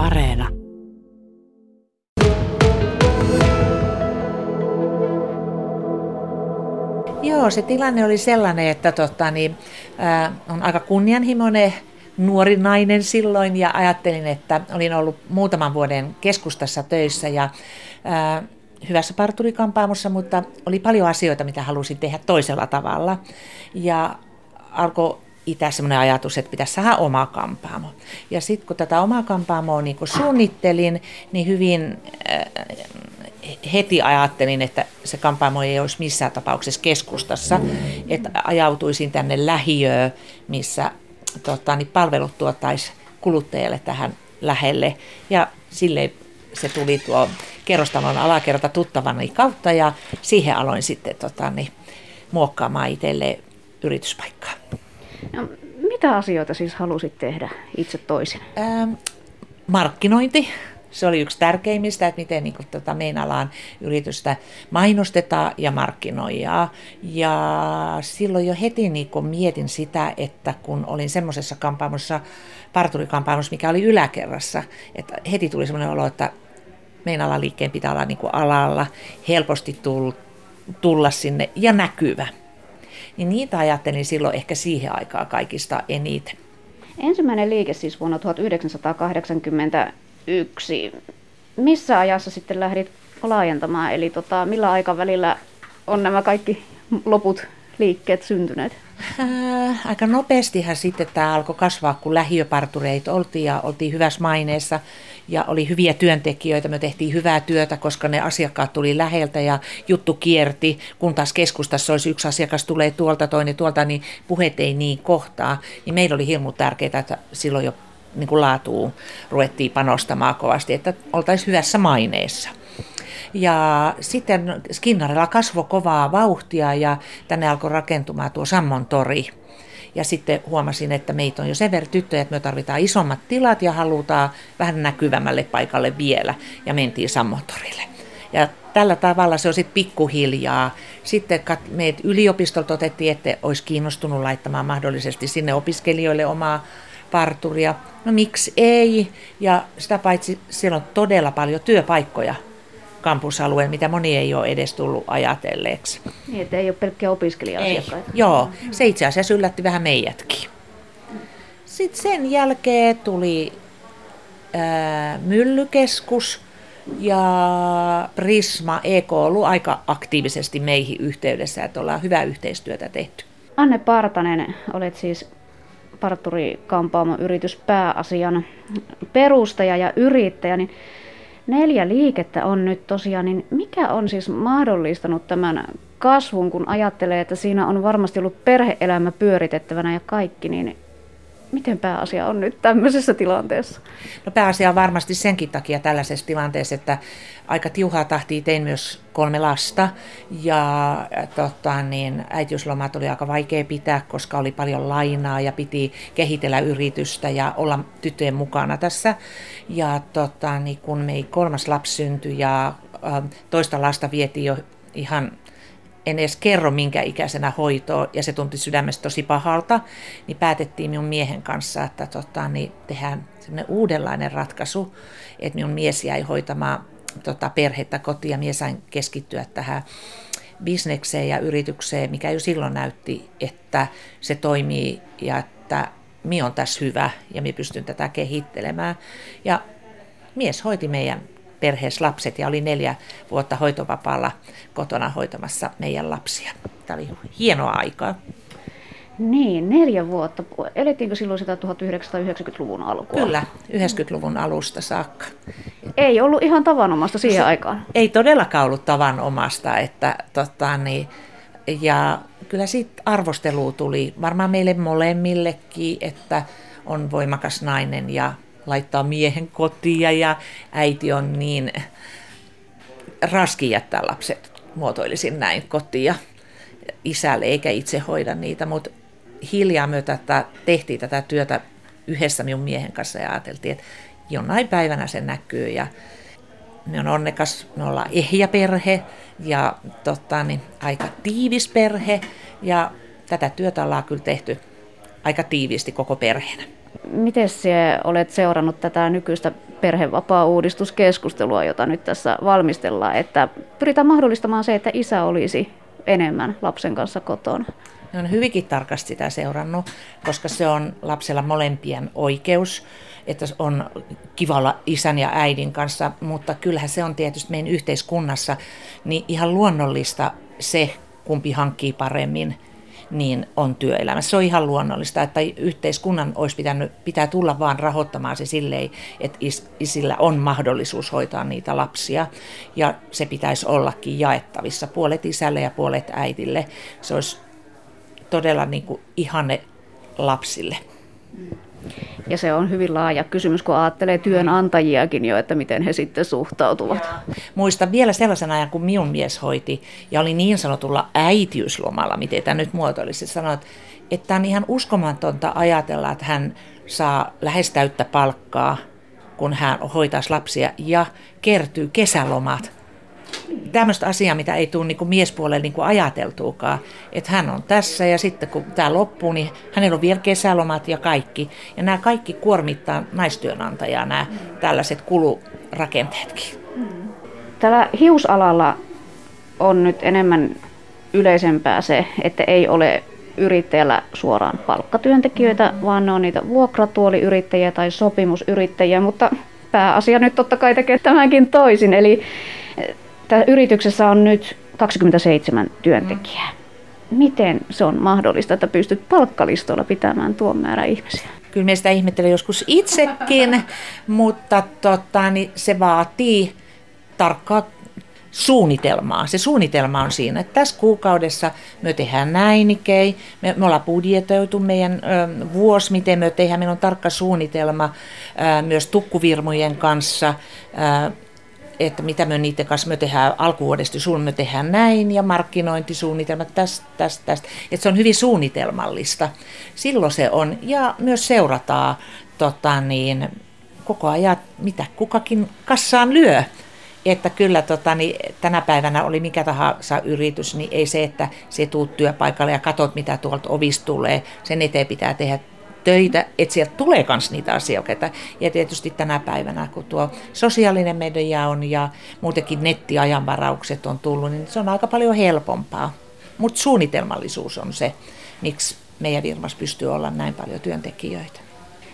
Areena. Joo, se tilanne oli sellainen, että tota, niin, ää, on aika kunnianhimoinen nuori nainen silloin ja ajattelin, että olin ollut muutaman vuoden keskustassa töissä ja ää, hyvässä parturikampaamossa, mutta oli paljon asioita, mitä halusin tehdä toisella tavalla. Ja alkoi itse sellainen ajatus, että pitäisi saada oma kampaamo. Ja sitten kun tätä omaa kampaamoa niin kun suunnittelin, niin hyvin äh, heti ajattelin, että se kampaamo ei olisi missään tapauksessa keskustassa, että ajautuisin tänne lähiöön, missä tota, niin palvelut tuottaisi kuluttajalle tähän lähelle. Ja sille se tuli tuo kerrostalon alakerta tuttavani kautta ja siihen aloin sitten tota, niin, muokkaamaan itselle yrityspaikkaa. No, mitä asioita siis halusit tehdä itse toisin? Ähm, markkinointi. Se oli yksi tärkeimmistä, että miten niin kuin, tota, meidän alan yritystä mainostetaan ja markkinoijaa. Ja silloin jo heti niin mietin sitä, että kun olin semmoisessa kampaamossa, parturikampaamossa, mikä oli yläkerrassa, että heti tuli semmoinen olo, että meidän alan liikkeen pitää olla niin alalla, helposti tulla sinne ja näkyvä niin niitä ajattelin silloin ehkä siihen aikaan kaikista eniten. Ensimmäinen liike siis vuonna 1981. Missä ajassa sitten lähdit laajentamaan, eli tota, millä aikavälillä on nämä kaikki loput liikkeet syntyneet? Äh, aika nopeastihan sitten tämä alkoi kasvaa, kun lähiöpartureita oltiin ja oltiin hyvässä maineessa ja oli hyviä työntekijöitä. Me tehtiin hyvää työtä, koska ne asiakkaat tuli läheltä ja juttu kierti. Kun taas keskustassa olisi yksi asiakas tulee tuolta, toinen tuolta, niin puheet ei niin kohtaa. Niin meillä oli hirmu tärkeää, että silloin jo niin kuin laatuun ruvettiin panostamaan kovasti, että oltaisiin hyvässä maineessa. Ja sitten Skinnarilla kasvoi kovaa vauhtia ja tänne alkoi rakentumaan tuo Sammon tori. Ja sitten huomasin, että meitä on jo sen verran tyttöjä, että me tarvitaan isommat tilat ja halutaan vähän näkyvämmälle paikalle vielä. Ja mentiin Sammontorille. Ja tällä tavalla se on sitten pikkuhiljaa. Sitten meidät yliopistolta otettiin, että olisi kiinnostunut laittamaan mahdollisesti sinne opiskelijoille omaa parturia. No miksi ei? Ja sitä paitsi siellä on todella paljon työpaikkoja kampusalueen, mitä moni ei ole edes tullut ajatelleeksi. Niin, että ei ole pelkkiä opiskelija-asiakkaita. Ei, joo, se itse asiassa yllätti vähän meidätkin. Sitten sen jälkeen tuli ää, myllykeskus ja Prisma EK on ollut aika aktiivisesti meihin yhteydessä, että ollaan hyvää yhteistyötä tehty. Anne Partanen, olet siis Parturi Kampaamon yrityspääasian perustaja ja yrittäjä, niin neljä liikettä on nyt tosiaan, niin mikä on siis mahdollistanut tämän kasvun, kun ajattelee, että siinä on varmasti ollut perheelämä pyöritettävänä ja kaikki, niin miten pääasia on nyt tämmöisessä tilanteessa? No pääasia on varmasti senkin takia tällaisessa tilanteessa, että aika tiuhaa tahtia tein myös kolme lasta ja tota, niin, äitiyslomat oli aika vaikea pitää, koska oli paljon lainaa ja piti kehitellä yritystä ja olla tyttöjen mukana tässä. Ja tota, niin, kun mei kolmas lapsi syntyi ja ä, toista lasta vietiin jo ihan en edes kerro minkä ikäisenä hoitoa ja se tunti sydämestä tosi pahalta, niin päätettiin minun miehen kanssa, että tota, niin tehdään sellainen uudenlainen ratkaisu, että minun mies jäi hoitamaan tota, perhettä kotiin ja mies sain keskittyä tähän bisnekseen ja yritykseen, mikä jo silloin näytti, että se toimii ja että minä on tässä hyvä ja minä pystyn tätä kehittelemään. Ja mies hoiti meidän perheessä lapset ja oli neljä vuotta hoitovapaalla kotona hoitamassa meidän lapsia. Tämä oli hienoa aikaa. Niin, neljä vuotta. Elettiinkö silloin sitä 1990-luvun alkua? Kyllä, 90-luvun alusta saakka. Ei ollut ihan tavanomasta siihen Se, aikaan. Ei todellakaan ollut tavanomasta. Että, tota, niin, ja kyllä siitä arvostelu tuli varmaan meille molemmillekin, että on voimakas nainen ja laittaa miehen kotia ja äiti on niin raski jättää lapset, muotoilisin näin, kotia isälle eikä itse hoida niitä, mutta hiljaa me tätä, tehtiin tätä työtä yhdessä minun miehen kanssa ja ajateltiin, että jonain päivänä se näkyy. Ja me on onnekas, me ollaan ehjä perhe ja totta, niin aika tiivis perhe. Ja tätä työtä ollaan kyllä tehty aika tiiviisti koko perheenä. Miten sinä olet seurannut tätä nykyistä perhevapaa-uudistuskeskustelua, jota nyt tässä valmistellaan, että pyritään mahdollistamaan se, että isä olisi enemmän lapsen kanssa kotona? Ne on hyvinkin tarkasti sitä seurannut, koska se on lapsella molempien oikeus, että on kivalla isän ja äidin kanssa, mutta kyllähän se on tietysti meidän yhteiskunnassa niin ihan luonnollista se, kumpi hankkii paremmin niin on työelämässä. Se on ihan luonnollista, että yhteiskunnan olisi pitänyt, pitää tulla vaan rahoittamaan se silleen, että is, isillä on mahdollisuus hoitaa niitä lapsia. Ja se pitäisi ollakin jaettavissa, puolet isälle ja puolet äidille. Se olisi todella niin kuin ihanne lapsille. Ja se on hyvin laaja kysymys, kun ajattelee työnantajiakin jo, että miten he sitten suhtautuvat. Ja. Muistan vielä sellaisen ajan, kun minun mies hoiti ja oli niin sanotulla äitiyslomalla, miten tämä nyt muotoilisi. Sanoit, että on ihan uskomatonta ajatella, että hän saa lähes täyttä palkkaa, kun hän hoitaisi lapsia ja kertyy kesälomat tämmöistä asiaa, mitä ei tule niin miespuolelle niin ajateltuukaan. Että hän on tässä ja sitten kun tämä loppuu, niin hänellä on vielä kesälomat ja kaikki. Ja nämä kaikki kuormittaa naistyönantajaa, nämä tällaiset kulurakenteetkin. Tällä hiusalalla on nyt enemmän yleisempää se, että ei ole yrittäjällä suoraan palkkatyöntekijöitä, vaan ne on niitä vuokratuoliyrittäjiä tai sopimusyrittäjiä, mutta pääasia nyt totta kai tekee tämänkin toisin. Eli Tässä yrityksessä on nyt 27 työntekijää. Miten se on mahdollista, että pystyt palkkalistolla pitämään tuon määrän ihmisiä? Kyllä me sitä ihmettelen joskus itsekin, mutta tota, niin se vaatii tarkkaa suunnitelmaa. Se suunnitelma on siinä, että tässä kuukaudessa me tehdään näin ikei, me, me ollaan budjetoitu meidän ö, vuosi, miten me tehdään, meillä on tarkka suunnitelma ö, myös tukkuvirmojen kanssa, ö, että mitä me niiden kanssa me tehdään alkuvuodesta, sun me tehdään näin ja markkinointisuunnitelmat tästä, tästä, tästä. Että se on hyvin suunnitelmallista. Silloin se on ja myös seurataan tota niin, koko ajan, mitä kukakin kassaan lyö. Että kyllä tota, niin, tänä päivänä oli mikä tahansa yritys, niin ei se, että se tuut työpaikalle ja katot, mitä tuolta ovista tulee. Sen eteen pitää tehdä töitä, että sieltä tulee myös niitä asiakkaita. Ja tietysti tänä päivänä, kun tuo sosiaalinen media on ja muutenkin nettiajanvaraukset on tullut, niin se on aika paljon helpompaa. Mutta suunnitelmallisuus on se, miksi meidän firmassa pystyy olla näin paljon työntekijöitä.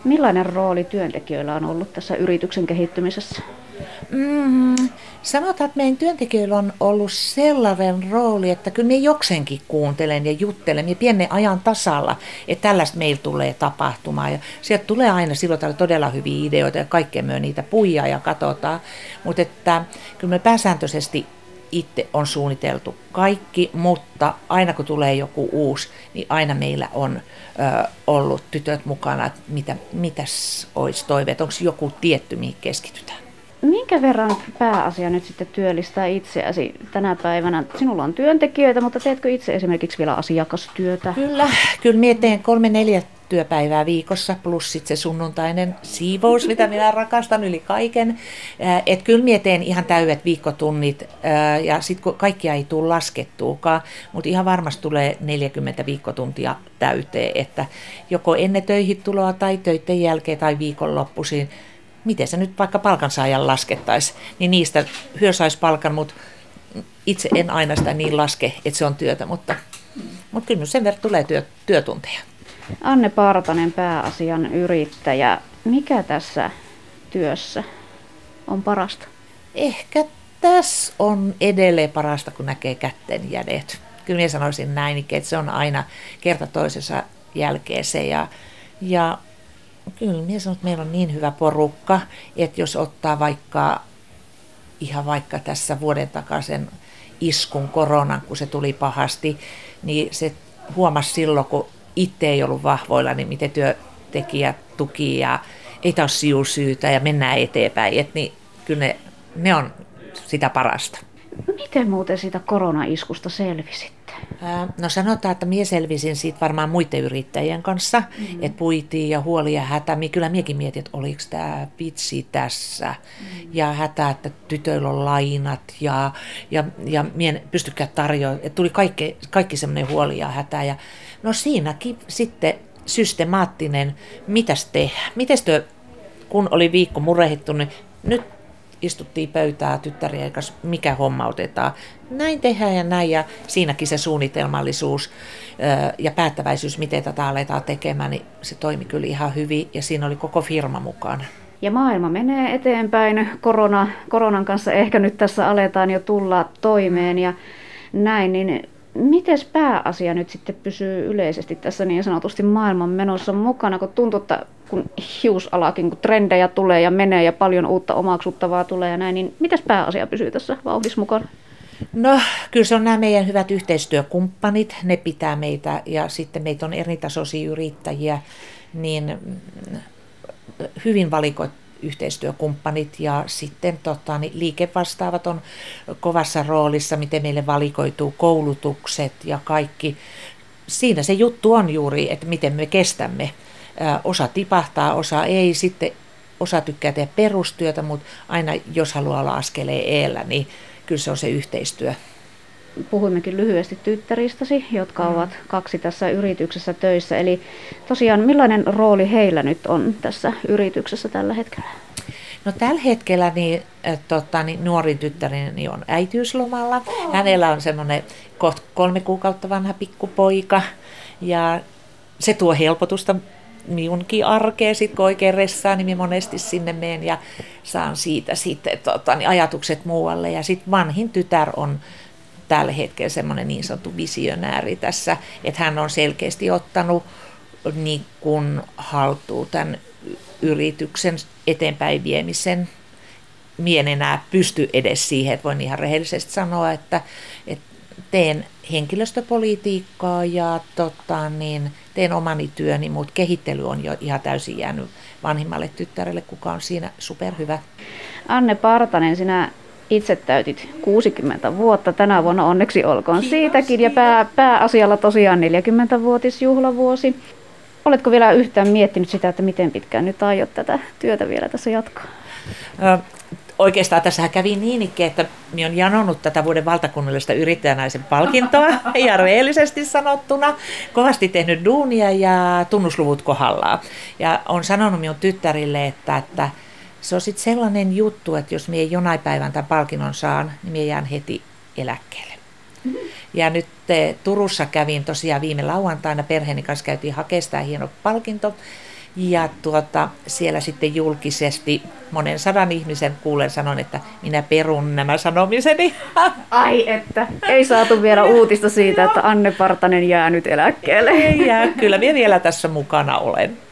Millainen rooli työntekijöillä on ollut tässä yrityksen kehittymisessä? Mm, sanotaan, että meidän työntekijöillä on ollut sellainen rooli, että kyllä me jokseenkin kuuntelen ja juttelen ja pienen ajan tasalla, että tällaista meillä tulee tapahtumaan. Ja sieltä tulee aina silloin todella hyviä ideoita ja kaikkea me niitä puijaa ja katsotaan. Mutta että kyllä me pääsääntöisesti itse on suunniteltu kaikki, mutta aina kun tulee joku uusi, niin aina meillä on ö, ollut tytöt mukana, että mitä, mitäs olisi toiveet, onko joku tietty, mihin keskitytään. Minkä verran pääasia nyt sitten työllistää itseäsi tänä päivänä? Sinulla on työntekijöitä, mutta teetkö itse esimerkiksi vielä asiakastyötä? Kyllä, kyllä minä teen kolme neljä työpäivää viikossa, plus sitten se sunnuntainen siivous, mitä minä rakastan yli kaiken. Et kyllä minä teen ihan täydet viikkotunnit, ja sitten kun kaikkia ei tule laskettuukaan, mutta ihan varmasti tulee 40 viikkotuntia täyteen, että joko ennen töihin tuloa tai töiden jälkeen tai viikonloppuisin, miten se nyt vaikka palkansaajan laskettaisi, niin niistä hyö saisi palkan, mutta itse en aina sitä niin laske, että se on työtä, mutta, mutta kyllä sen verran tulee työ, työtunteja. Anne Partanen, pääasian yrittäjä. Mikä tässä työssä on parasta? Ehkä tässä on edelleen parasta, kun näkee kätten jädet. Kyllä minä sanoisin näin, että se on aina kerta toisessa jälkeen se. Ja, ja kyllä minä sanon, että meillä on niin hyvä porukka, että jos ottaa vaikka ihan vaikka tässä vuoden takaisin iskun koronan, kun se tuli pahasti, niin se huomasi silloin, kun itse ei ollut vahvoilla, niin miten työntekijät tuki ja ei syytä ja mennään eteenpäin. Et niin, kyllä ne, ne on sitä parasta. Miten muuten siitä koronaiskusta selvisitte? No sanotaan, että minä selvisin siitä varmaan muiden yrittäjien kanssa, mm-hmm. että puitiin ja huoli ja hätä. Minä kyllä miekin mietin, että oliko tämä vitsi tässä. Mm-hmm. Ja hätä, että tytöillä on lainat ja, ja, ja mien pystykään tarjoamaan. Että tuli kaikki, kaikki semmoinen huoli ja hätä. Ja, no siinäkin sitten systemaattinen, mitäs tehdä. Mites työ, kun oli viikko murehittu, niin nyt istuttiin pöytää tyttärien kanssa, mikä homma otetaan. Näin tehdään ja näin, ja siinäkin se suunnitelmallisuus ja päättäväisyys, miten tätä aletaan tekemään, niin se toimi kyllä ihan hyvin, ja siinä oli koko firma mukana. Ja maailma menee eteenpäin. Korona, koronan kanssa ehkä nyt tässä aletaan jo tulla toimeen ja näin, niin miten pääasia nyt sitten pysyy yleisesti tässä niin sanotusti maailman menossa mukana, kun tuntuu, että kun hiusalakin, kun trendejä tulee ja menee ja paljon uutta omaksuttavaa tulee ja näin, niin miten pääasia pysyy tässä vauhdissa mukana? No, kyllä se on nämä meidän hyvät yhteistyökumppanit, ne pitää meitä ja sitten meitä on eritasoisia yrittäjiä, niin hyvin valikoit yhteistyökumppanit ja sitten tota, niin liikevastaavat on kovassa roolissa, miten meille valikoituu koulutukset ja kaikki. Siinä se juttu on juuri, että miten me kestämme. Osa tipahtaa, osa ei. Sitten osa tykkää tehdä perustyötä, mutta aina jos haluaa olla askeleen eellä, niin kyllä se on se yhteistyö puhuimmekin lyhyesti tyttäristäsi, jotka mm. ovat kaksi tässä yrityksessä töissä. Eli tosiaan millainen rooli heillä nyt on tässä yrityksessä tällä hetkellä? No tällä hetkellä niin, tota, niin nuorin tyttäreni on äitiyslomalla. Hänellä on semmoinen kohta kolme kuukautta vanha pikkupoika ja se tuo helpotusta minunkin arkeen, sit kun oikein ressaa, niin monesti sinne menen ja saan siitä sitten tota, niin ajatukset muualle. Ja sitten vanhin tytär on tällä hetkellä semmoinen niin sanottu visionääri tässä, että hän on selkeästi ottanut niin kuin haltuun tämän yrityksen eteenpäin viemisen. Mien enää pysty edes siihen, että voin ihan rehellisesti sanoa, että, että teen henkilöstöpolitiikkaa ja tota, niin, teen omani työni, mutta kehittely on jo ihan täysin jäänyt vanhimmalle tyttärelle, kuka on siinä superhyvä. Anne Partanen, sinä itse täytit 60 vuotta. Tänä vuonna onneksi olkoon Kiitos, siitäkin. Ja pää, pääasialla tosiaan 40-vuotisjuhlavuosi. Oletko vielä yhtään miettinyt sitä, että miten pitkään nyt aiot tätä työtä vielä tässä jatkaa? Oikeastaan tässä kävi niin, että minä olen janonut tätä vuoden valtakunnallista yrittäjänaisen palkintoa, ja reellisesti sanottuna. Kovasti tehnyt duunia ja tunnusluvut kohdallaan. Ja on sanonut minun tyttärille, että, että se on sitten sellainen juttu, että jos minä jonain päivän tämän palkinnon saan, niin minä jään heti eläkkeelle. Ja nyt te, Turussa kävin tosiaan viime lauantaina, perheeni kanssa käytiin hakemaan hieno palkinto. Ja tuota, siellä sitten julkisesti monen sadan ihmisen kuulen sanon, että minä perun nämä sanomiseni. Ai että, ei saatu vielä uutista siitä, että Anne Partanen jää nyt eläkkeelle. Ei jää, kyllä minä vielä tässä mukana olen.